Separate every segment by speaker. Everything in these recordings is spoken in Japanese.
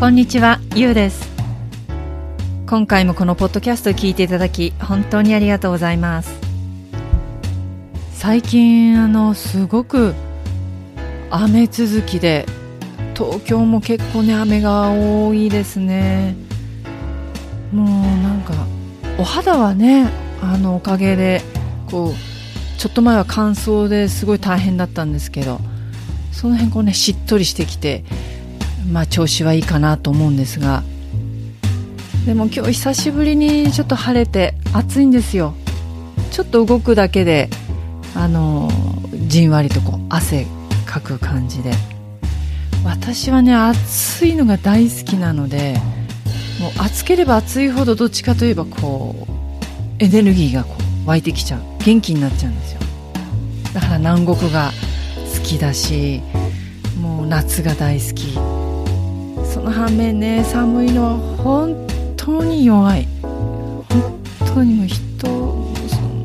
Speaker 1: こんにちは、ゆうです。今回もこのポッドキャストを聞いていただき、本当にありがとうございます。最近、あの、すごく雨続きで、東京も結構ね、雨が多いですね。もうなんか、お肌はね、あの、おかげで、こう、ちょっと前は乾燥ですごい大変だったんですけど、その辺こうね、しっとりしてきて、まあ調子はいいかなと思うんですが。でも今日久しぶりにちょっと晴れて暑いんですよ。ちょっと動くだけであのじんわりとこう汗かく感じで。私はね暑いのが大好きなのでもう暑ければ暑いほどどっちかといえばこうエネルギーがこう湧いてきちゃう。元気になっちゃうんですよ。だから南国が好きだしもう夏が大好き。その反面ね寒いのは本当に弱い。本当にもう人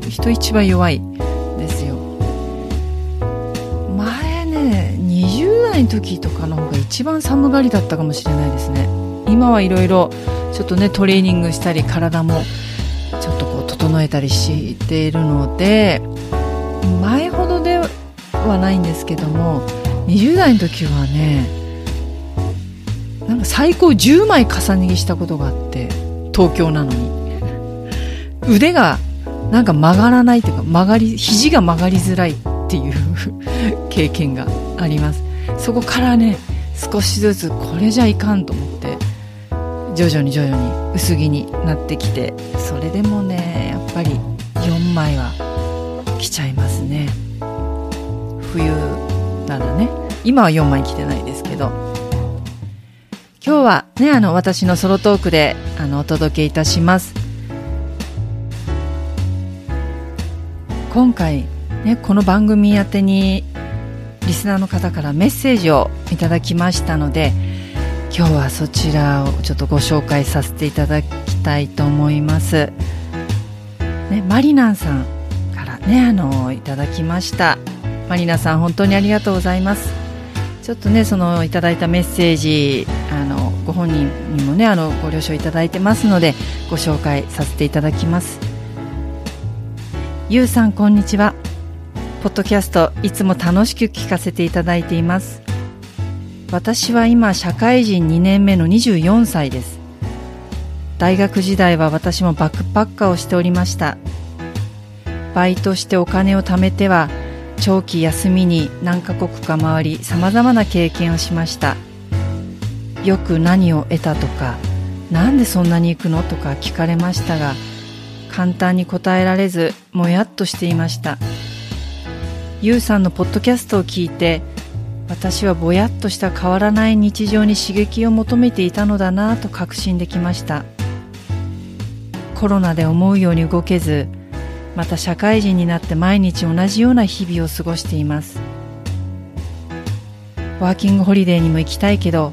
Speaker 1: 人一番弱いですよ。前ね20代の時とかの方が一番寒がりだったかもしれないですね。今はいろいろちょっとねトレーニングしたり体もちょっとこう整えたりしているので前ほどではないんですけども20代の時はねなんか最高10枚重ね着したことがあって東京なのに。腕がなんか曲がらないというか曲がり肘が曲がりづらいっていう 経験があります。そこからね少しずつこれじゃいかんと思って徐々に徐々に薄着になってきてそれでもねやっぱり4枚は着ちゃいますね。冬ならね。今は4枚着てないですけど。今日はね、あの、私のソロトークで、あの、お届けいたします。今回、ね、この番組宛てに、リスナーの方からメッセージをいただきましたので、今日はそちらをちょっとご紹介させていただきたいと思います。ね、マリナンさんからね、あの、いただきました。マリナさん、本当にありがとうございます。ちょっとねそのいただいたメッセージあのご本人にもねあのご了承いただいてますのでご紹介させていただきます。ゆうさんこんにちは。ポッドキャストいつも楽しく聞かせていただいています。私は今社会人2年目の24歳です。大学時代は私もバックパッカーをしておりました。バイトしてお金を貯めては長期休みに何カ国か回りさまざまな経験をしました。よく何を得たとかなんでそんなに行くのとか聞かれましたが簡単に答えられずもやっとしていました。ゆうさんのポッドキャストを聞いて私はぼやっとした変わらない日常に刺激を求めていたのだなと確信できました。コロナで思うように動けずまた社会人になって毎日同じような日々を過ごしています。ワーキングホリデーにも行きたいけど、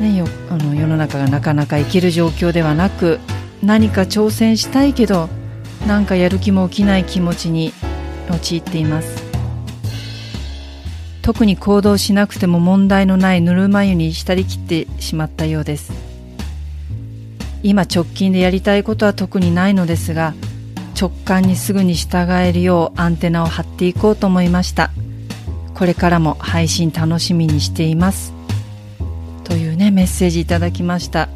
Speaker 1: ね、よあの世の中がなかなか行ける状況ではなく何か挑戦したいけどなんかやる気も起きない気持ちに陥っています。特に行動しなくても問題のないぬるま湯に浸りきってしまったようです。今直近でやりたいことは特にないのですが直感にすぐに従えるようアンテナを張っていこうと思いました。これからも配信楽しみにしています。というねメッセージいただきました。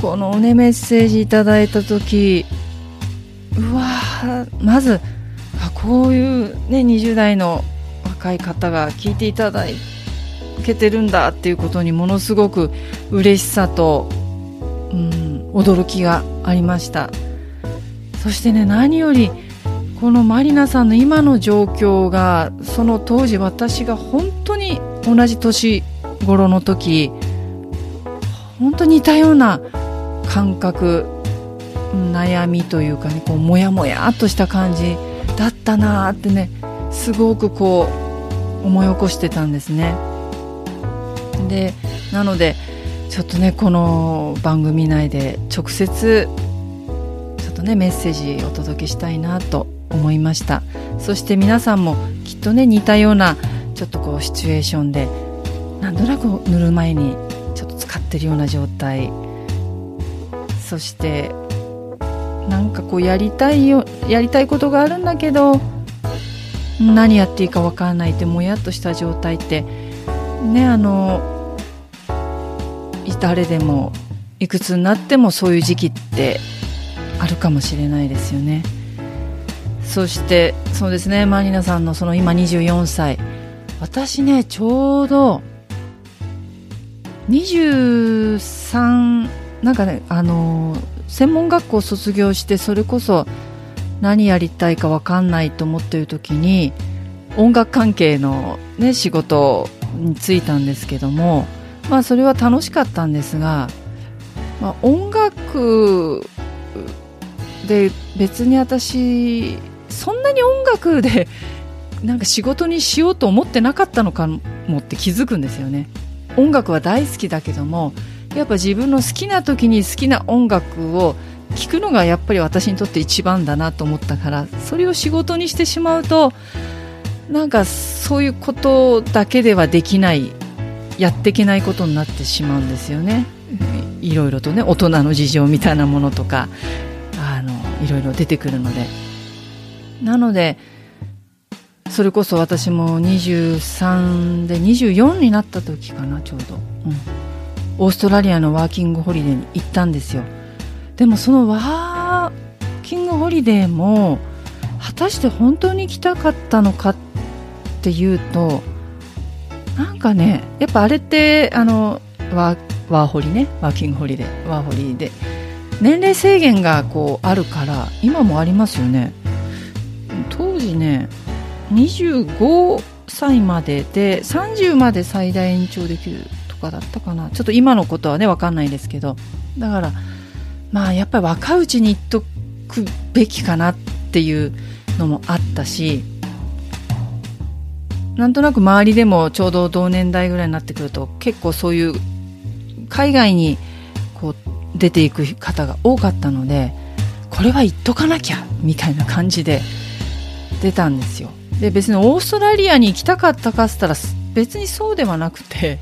Speaker 1: このねメッセージいただいた時うわーまずこういうね20代の若い方が聞いていただけてるんだっていうことにものすごく嬉しさと、うん、驚きがありました。そしてね何よりこのマリナさんの今の状況がその当時私が本当に同じ年頃の時本当に似たような感覚悩みというかねこうモヤモヤっとした感じだったなーってねすごくこう思い起こしてたんですね。でなのでちょっとねこの番組内で直接とねメッセージお届けしたいなと思いました。そして皆さんもきっとね似たようなちょっとこうシチュエーションでなんとなく塗る前にちょっと使ってるような状態。そしてなんかこうやりたいよやりたいことがあるんだけど何やっていいか分からないってもやっとした状態ってねあの誰でもいくつになってもそういう時期ってあるかもしれないですよね。そしてそうですね。マリナさんのその今24歳。私ねちょうど23なんかねあの専門学校卒業してそれこそ何やりたいか分かんないと思っている時に音楽関係の、ね、仕事に就いたんですけども、まあ、それは楽しかったんですが、まあ、音楽で別に私そんなに音楽で なんか仕事にしようと思ってなかったのかもって気づくんですよね。音楽は大好きだけどもやっぱ自分の好きな時に好きな音楽を聴くのがやっぱり私にとって一番だなと思ったからそれを仕事にしてしまうとなんかそういうことだけではできないやっていけないことになってしまうんですよね。いろいろとね大人の事情みたいなものとかいろいろ出てくるので。なのでそれこそ私も23で24になった時かなちょうど、うん、オーストラリアのワーキングホリデーに行ったんですよ。でもそのワーキングホリデーも果たして本当に行きたかったのかっていうとなんかねやっぱあれってあのワーホリね。ワーキングホリデー。ワーホリで年齢制限がこうあるから今もありますよね。当時ね25歳までで30まで最大延長できるとかだったかな。ちょっと今のことはね分かんないですけど。だからまあやっぱり若いうちに言っとくべきかなっていうのもあったしなんとなく周りでもちょうど同年代ぐらいになってくると結構そういう海外にこう出ていく方が多かったのでこれは言っとかなきゃみたいな感じで出たんですよ。で別にオーストラリアに行きたかったかっつったら別にそうではなくて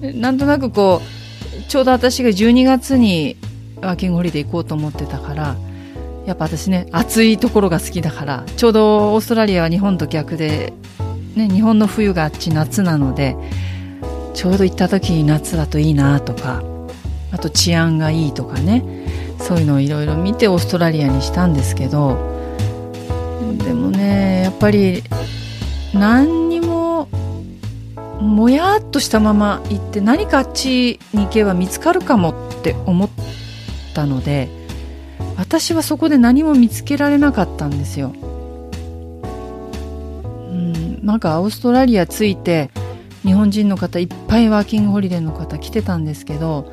Speaker 1: なんとなくこうちょうど私が12月にワーキングホリデー行こうと思ってたからやっぱ私ね暑いところが好きだからちょうどオーストラリアは日本と逆で、ね、日本の冬があっち夏なのでちょうど行った時に夏だといいなとかあと治安がいいとかねそういうのをいろいろ見てオーストラリアにしたんですけどでもねやっぱり何にももやっとしたまま行って何かあっちに行けば見つかるかもって思ったので私はそこで何も見つけられなかったんですよ。なんかオーストラリア着いて日本人の方いっぱいワーキングホリデーの方来てたんですけど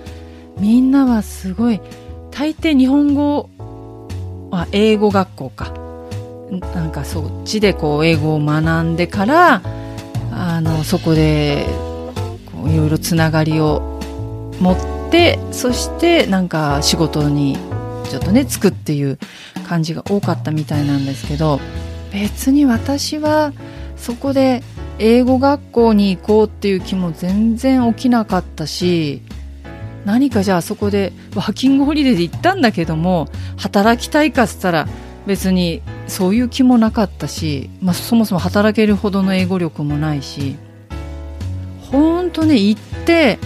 Speaker 1: みんなはすごい大抵日本語あ英語学校か。なんかそっちでこう英語を学んでからあのそこでこういろいろつながりを持ってそしてなんか仕事にちょっとねつくっていう感じが多かったみたいなんですけど別に私はそこで英語学校に行こうっていう気も全然起きなかったし何かじゃあそこでワーキングホリデーで行ったんだけども働きたいかっつったら別にそういう気もなかったし、まあ、そもそも働けるほどの英語力もないし本当ね行って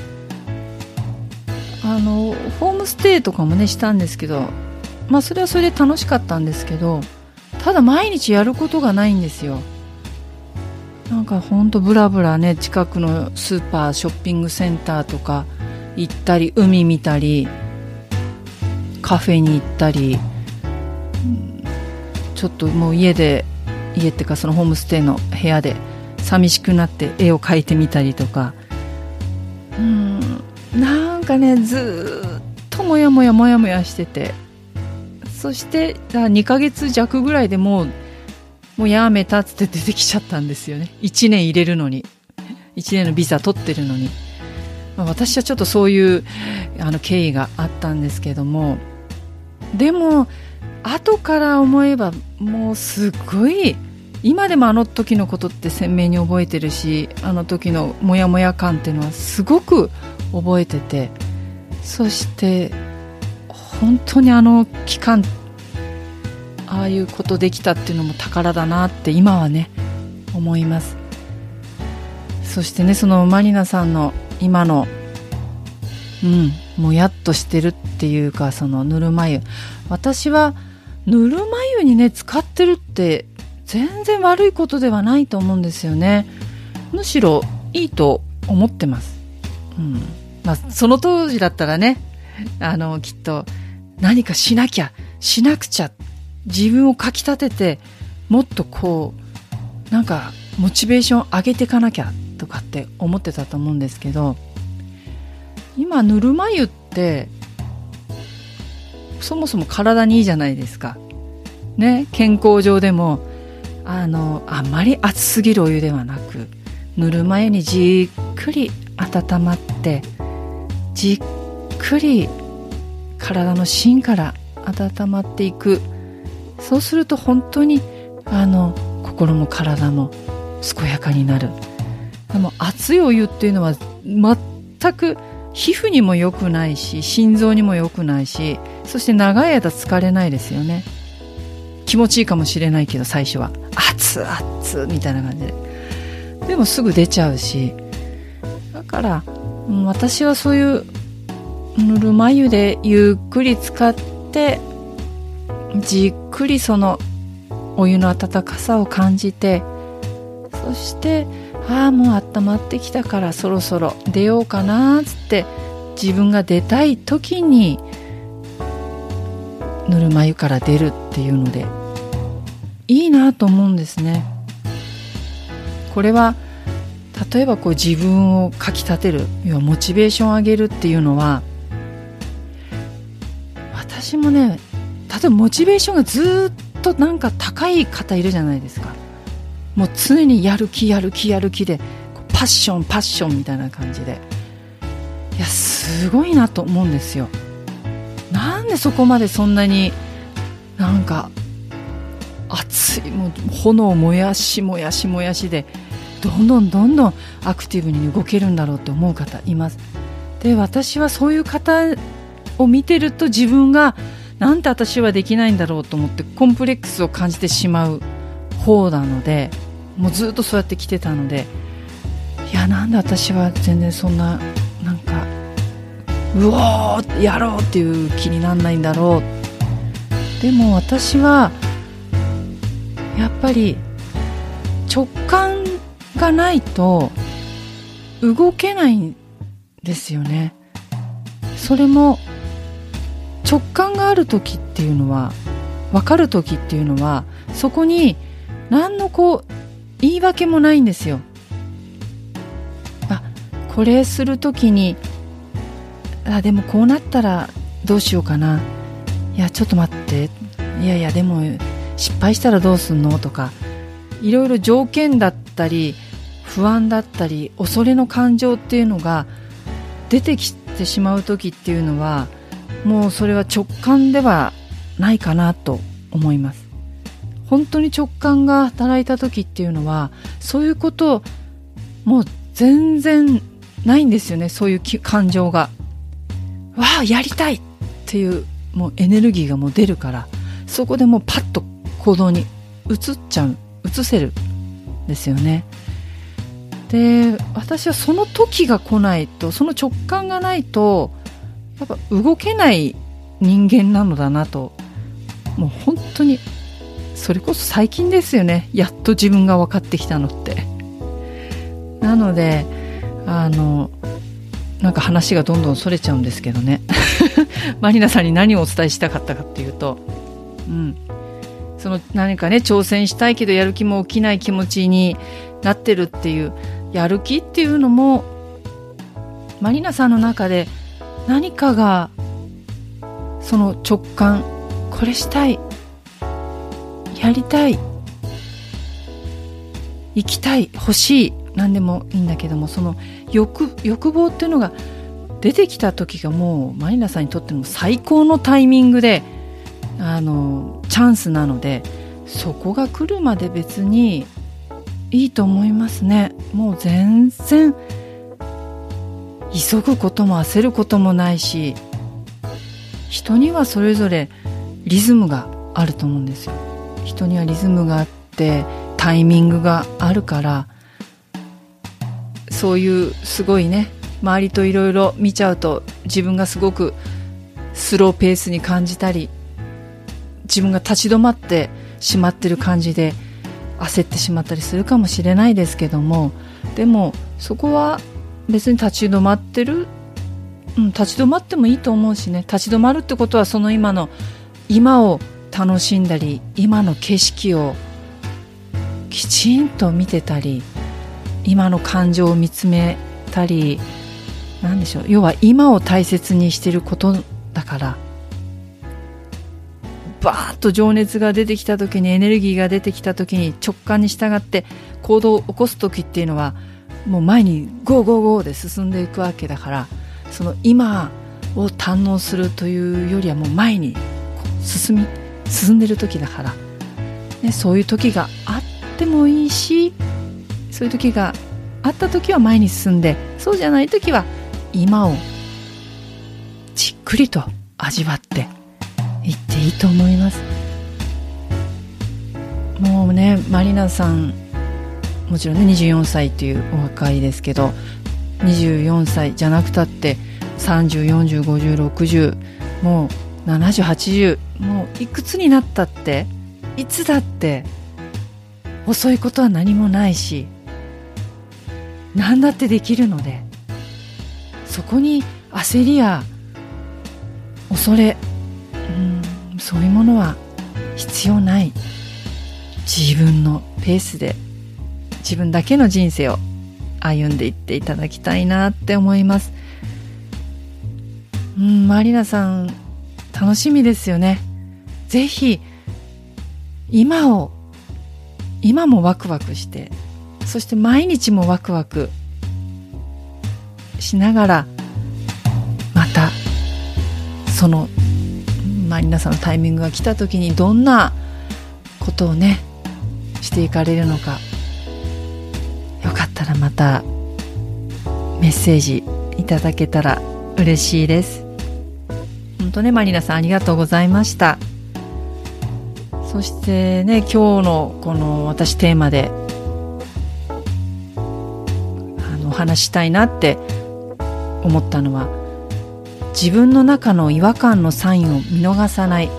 Speaker 1: あのホームステイとかもねしたんですけどまあそれはそれで楽しかったんですけどただ毎日やることがないんですよ。なんかほんとブラブラね近くのスーパーショッピングセンターとか行ったり海見たりカフェに行ったりちょっともう家で家っていうかそのホームステイの部屋で寂しくなって絵を描いてみたりとか。うんなんかねずっともやもやもやもやしてて。そして2ヶ月弱ぐらいでもうもうやめたっつって出てきちゃったんですよね。1年入れるのに。1年のビザ取ってるのに、私はちょっとそういうあの経緯があったんですけどもでも後から思えばもうすごい今でもあの時のことって鮮明に覚えてるしあの時のモヤモヤ感っていうのはすごく覚えててそして本当にあの期間ああいうことできたっていうのも宝だなって今はね思います。そしてねそのマリナさんの今のうんもやっとしてるっていうかそのぬるま湯。私はぬるま湯にね使ってるって全然悪いことではないと思うんですよね。むしろいいと思ってます、うん。まあ、その当時だったらねあのきっと何かしなきゃしなくちゃ自分をかきたててもっとこうなんかモチベーション上げていかなきゃとかって思ってたと思うんですけど今ぬるま湯ってそもそも体にいいじゃないですか。ね健康上でもあのあんまり熱すぎるお湯ではなくぬるま湯にじっくり温まってじっくり体の芯から温まっていく。そうすると本当にあの心も体も健やかになる。でも熱いお湯っていうのは全く皮膚にも良くないし心臓にも良くないしそして長い間疲れないですよね。気持ちいいかもしれないけど最初は。熱々みたいな感じで。でもすぐ出ちゃうし。だから私はそういうぬるま湯でゆっくり使ってじっくりそのお湯の温かさを感じてそしてああもう温まってきたからそろそろ出ようかなっつって自分が出たい時にぬるま湯から出るっていうのでいいなと思うんですね。これは例えばこう自分をかきたてる要はモチベーションを上げるっていうのは私もね例えばモチベーションがずっとなんか高い方いるじゃないですか。もう常にやる気やる気やる気でパッションパッションみたいな感じで。いやすごいなと思うんですよ。なんでそこまでそんなになんか熱いもう炎燃やし燃やし燃やしでどんどんどんどんアクティブに動けるんだろうって思う方います。で私はそういう方を見てると自分がなんて私はできないんだろうと思ってコンプレックスを感じてしまう方なのでもうずっとそうやって来てたのでいやなんで私は全然そんななんかうおーやろうっていう気にならないんだろう。でも私はやっぱり直感がないと動けないんですよね。それも直感がある時っていうのは分かる時っていうのはそこに何のこう言い訳もないんですよ。あこれする時にあでもこうなったらどうしようかな。いやちょっと待って。いやいやでも失敗したらどうすんの？とかいろいろ条件だったり不安だったり恐れの感情っていうのが出てきてしまう時っていうのはもうそれは直感ではないかなと思います。本当に直感が働いた時っていうのはそういうこともう全然ないんですよねそういう感情が。わあやりたいっていうもうエネルギーがもう出るからそこでもうパッと行動に移っちゃう移せるんですよね。で私はその時が来ないとその直感がないとやっぱ動けない人間なのだなともう本当にそれこそ最近ですよね。やっと自分が分かってきたのって。なのであのなんか話がどんどんそれちゃうんですけどね。マリナさんに何をお伝えしたかったかっていうと、うん、その何かね挑戦したいけどやる気も起きない気持ちになってるっていうやる気っていうのもマリナさんの中で何かがその直感これしたいやりたい。行きたい。欲しい。何でもいいんだけどもその欲欲望っていうのが出てきた時がもうマリナさんにとっても最高のタイミングであのチャンスなのでそこが来るまで別にいいと思いますね。もう全然急ぐことも焦ることもないし人にはそれぞれリズムがあると思うんですよ。人にはリズムがあってタイミングがあるからそういうすごいね周りといろいろ見ちゃうと自分がすごくスローペースに感じたり自分が立ち止まってしまってる感じで焦ってしまったりするかもしれないですけどもでもそこは別に立ち止まってる、うん、立ち止まってもいいと思うしね立ち止まるってことはその今の今を楽しんだり今の景色をきちんと見てたり今の感情を見つめたり何でしょう要は今を大切にしてることだからバーッと情熱が出てきた時にエネルギーが出てきた時に直感に従って行動を起こす時っていうのはもう前にゴーゴーゴーで進んでいくわけだからその今を堪能するというよりはもう前に進み進んでる時だから、ね、そういう時があってもいいしそういう時があった時は前に進んでそうじゃない時は今をじっくりと味わっていっていいと思います。もうねマリナさんもちろんね24歳というお若いですけど24歳じゃなくたって30405060もう7080もういくつになったって？いつだって？遅いことは何もないし。何だってできるので。そこに焦りや恐れうんそういうものは必要ない。自分のペースで自分だけの人生を歩んでいっていただきたいなって思います。うんマリナさん楽しみですよね。ぜひ今を今もワクワクしてそして毎日もワクワクしながらまたそのマリナさんのタイミングが来た時にどんなことをねしていかれるのか、よかったらまたメッセージいただけたら嬉しいです。本当ねマリナさんありがとうございました。そしてね今日のこの私テーマであの話したいなって思ったのは自分の中の違和感のサインを見逃さない。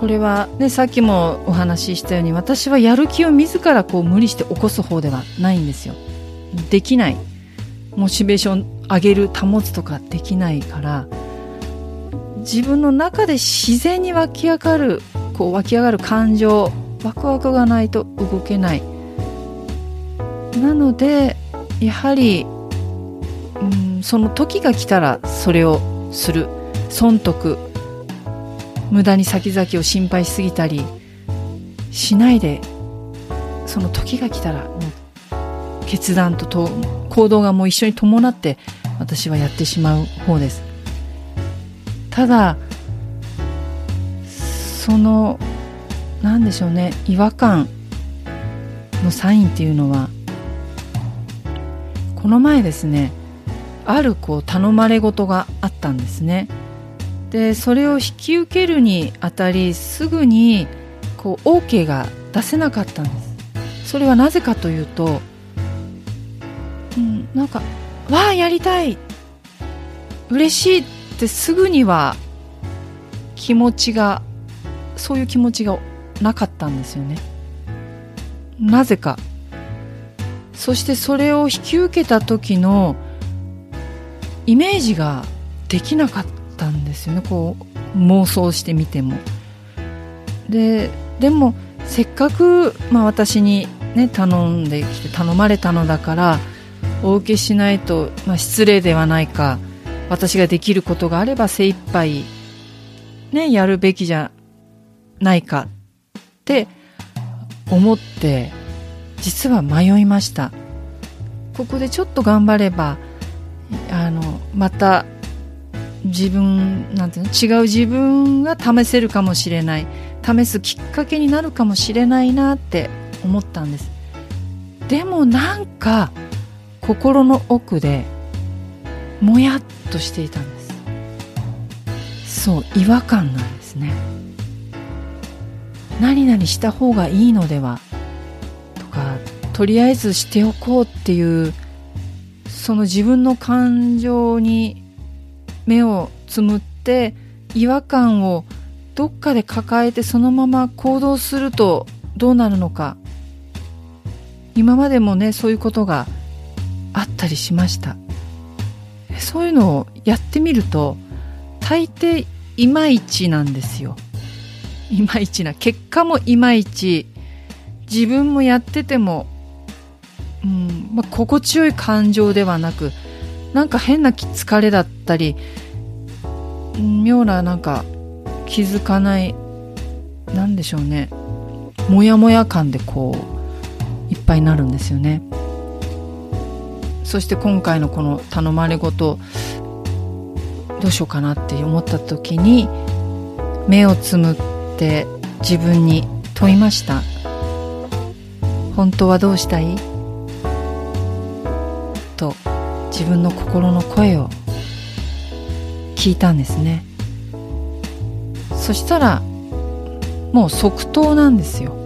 Speaker 1: これは、ね、さっきもお話ししたように私はやる気を自らこう無理して起こす方ではないんですよ。できない。モチベーション上げる保つとかできないから自分の中で自然に湧き上がるこう湧き上がる感情ワクワクがないと動けない。なのでやはり、うん、その時が来たらそれをする。損得。無駄に先々を心配しすぎたりしないでその時が来たらもう決断とと行動がもう一緒に伴って私はやってしまう方です。ただその何でしょうね違和感のサインっていうのはこの前ですねあるこう頼まれ事があったんですね。でそれを引き受けるにあたりすぐにこう OK が出せなかったんです。それはなぜかというと、うん、なんか「わあやりたい。嬉しい」ってすぐには気持ちがそういう気持ちがなかったんですよね。なぜか。そしてそれを引き受けた時のイメージができなかったんですよね。こう妄想してみても。ででもせっかく、まあ、私に、ね、頼んできて頼まれたのだからお受けしないと、まあ、失礼ではないか。私ができることがあれば精一杯ねやるべきじゃないかって思って実は迷いました。ここでちょっと頑張ればあのまた自分なんていうの違う自分が試せるかもしれない。試すきっかけになるかもしれないなって思ったんです。でもなんか心の奥でもやっとしていたんです。そう違和感なんですね。何々した方がいいのではとかとりあえずしておこうっていうその自分の感情に目をつむって違和感をどっかで抱えてそのまま行動するとどうなるのか。今までもねそういうことがあったりしました。そういうのをやってみると大抵いまいちなんですよ。いまいちな結果もいまいち自分もやってても、うんまあ、心地よい感情ではなくなんか変な疲れだったり妙ななんか気づかないなんでしょうね。モヤモヤ感でこういっぱいになるんですよね。そして今回のこの頼まれごとどうしようかなって思った時に目をつむって自分に問いました。本当はどうしたい？と自分の心の声を聞いたんですね。そしたらもう即答なんですよ。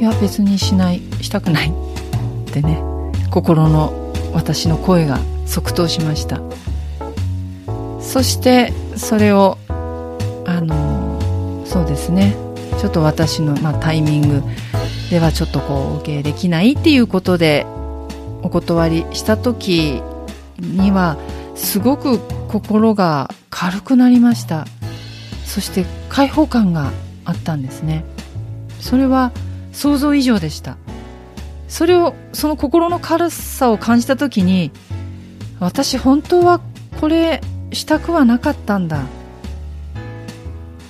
Speaker 1: いや別にしないしたくないってね。心の私の声が即答しました。そしてそれをあのそうですね。ちょっと私の、まあ、タイミングではちょっとこうお受けできないっていうことでお断りした時にはすごく心が軽くなりました。そして開放感があったんですね。それは想像以上でした。それをその心の軽さを感じた時に私本当はこれしたくはなかったんだ。っ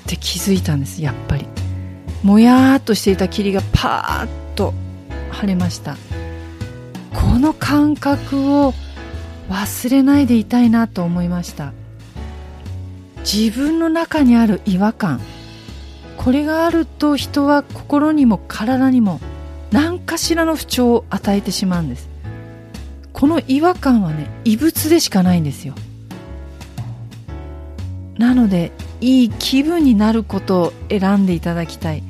Speaker 1: て気づいたんですやっぱり。もやーっとしていた霧がパーッと晴れました。この感覚を忘れないでいたいなと思いました。自分の中にある違和感。これがあると人は心にも体にも何かしらの不調を与えてしまうんです。この違和感はね異物でしかないんですよ。なのでいい気分になることを選んでいただきたい。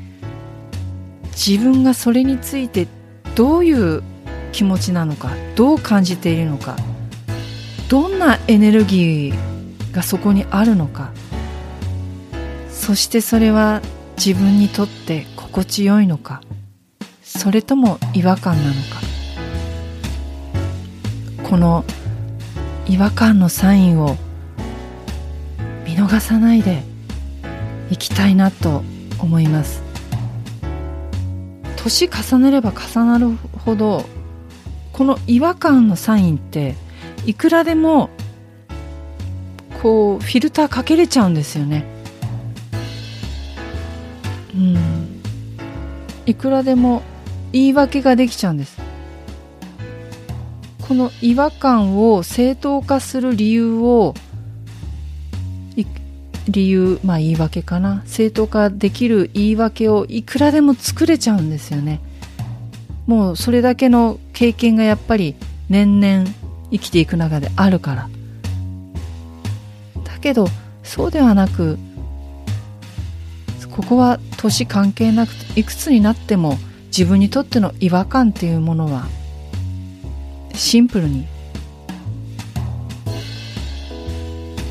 Speaker 1: 自分がそれについてどういう気持ちなのかどう感じているのかどんなエネルギーがそこにあるのかそしてそれは自分にとって心地よいのかそれとも違和感なのか？この違和感のサインを見逃さないでいきたいなと思います。年重ねれば重なるほどこの違和感のサインっていくらでもこうフィルターかけれちゃうんですよね。うん。いくらでも言い訳ができちゃうんです。この違和感を正当化する理由を理由まあ言い訳かな。正当化できる言い訳をいくらでも作れちゃうんですよね。もうそれだけの経験がやっぱり年々生きていく中であるから。だけどそうではなくここは年関係なくいくつになっても自分にとっての違和感っていうものはシンプルに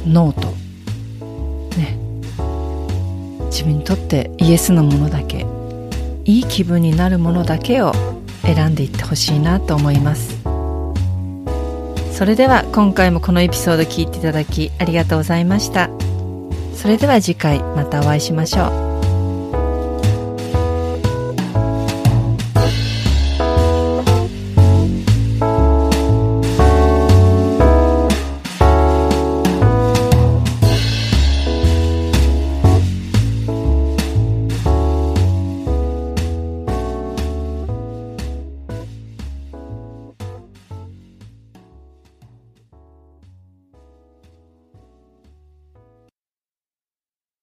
Speaker 1: ノーとね。自分にとってイエスのものだけいい気分になるものだけを選んでいってほしいなと思います。それでは今回もこのエピソード聞いていただきありがとうございました。それでは次回またお会いしましょう。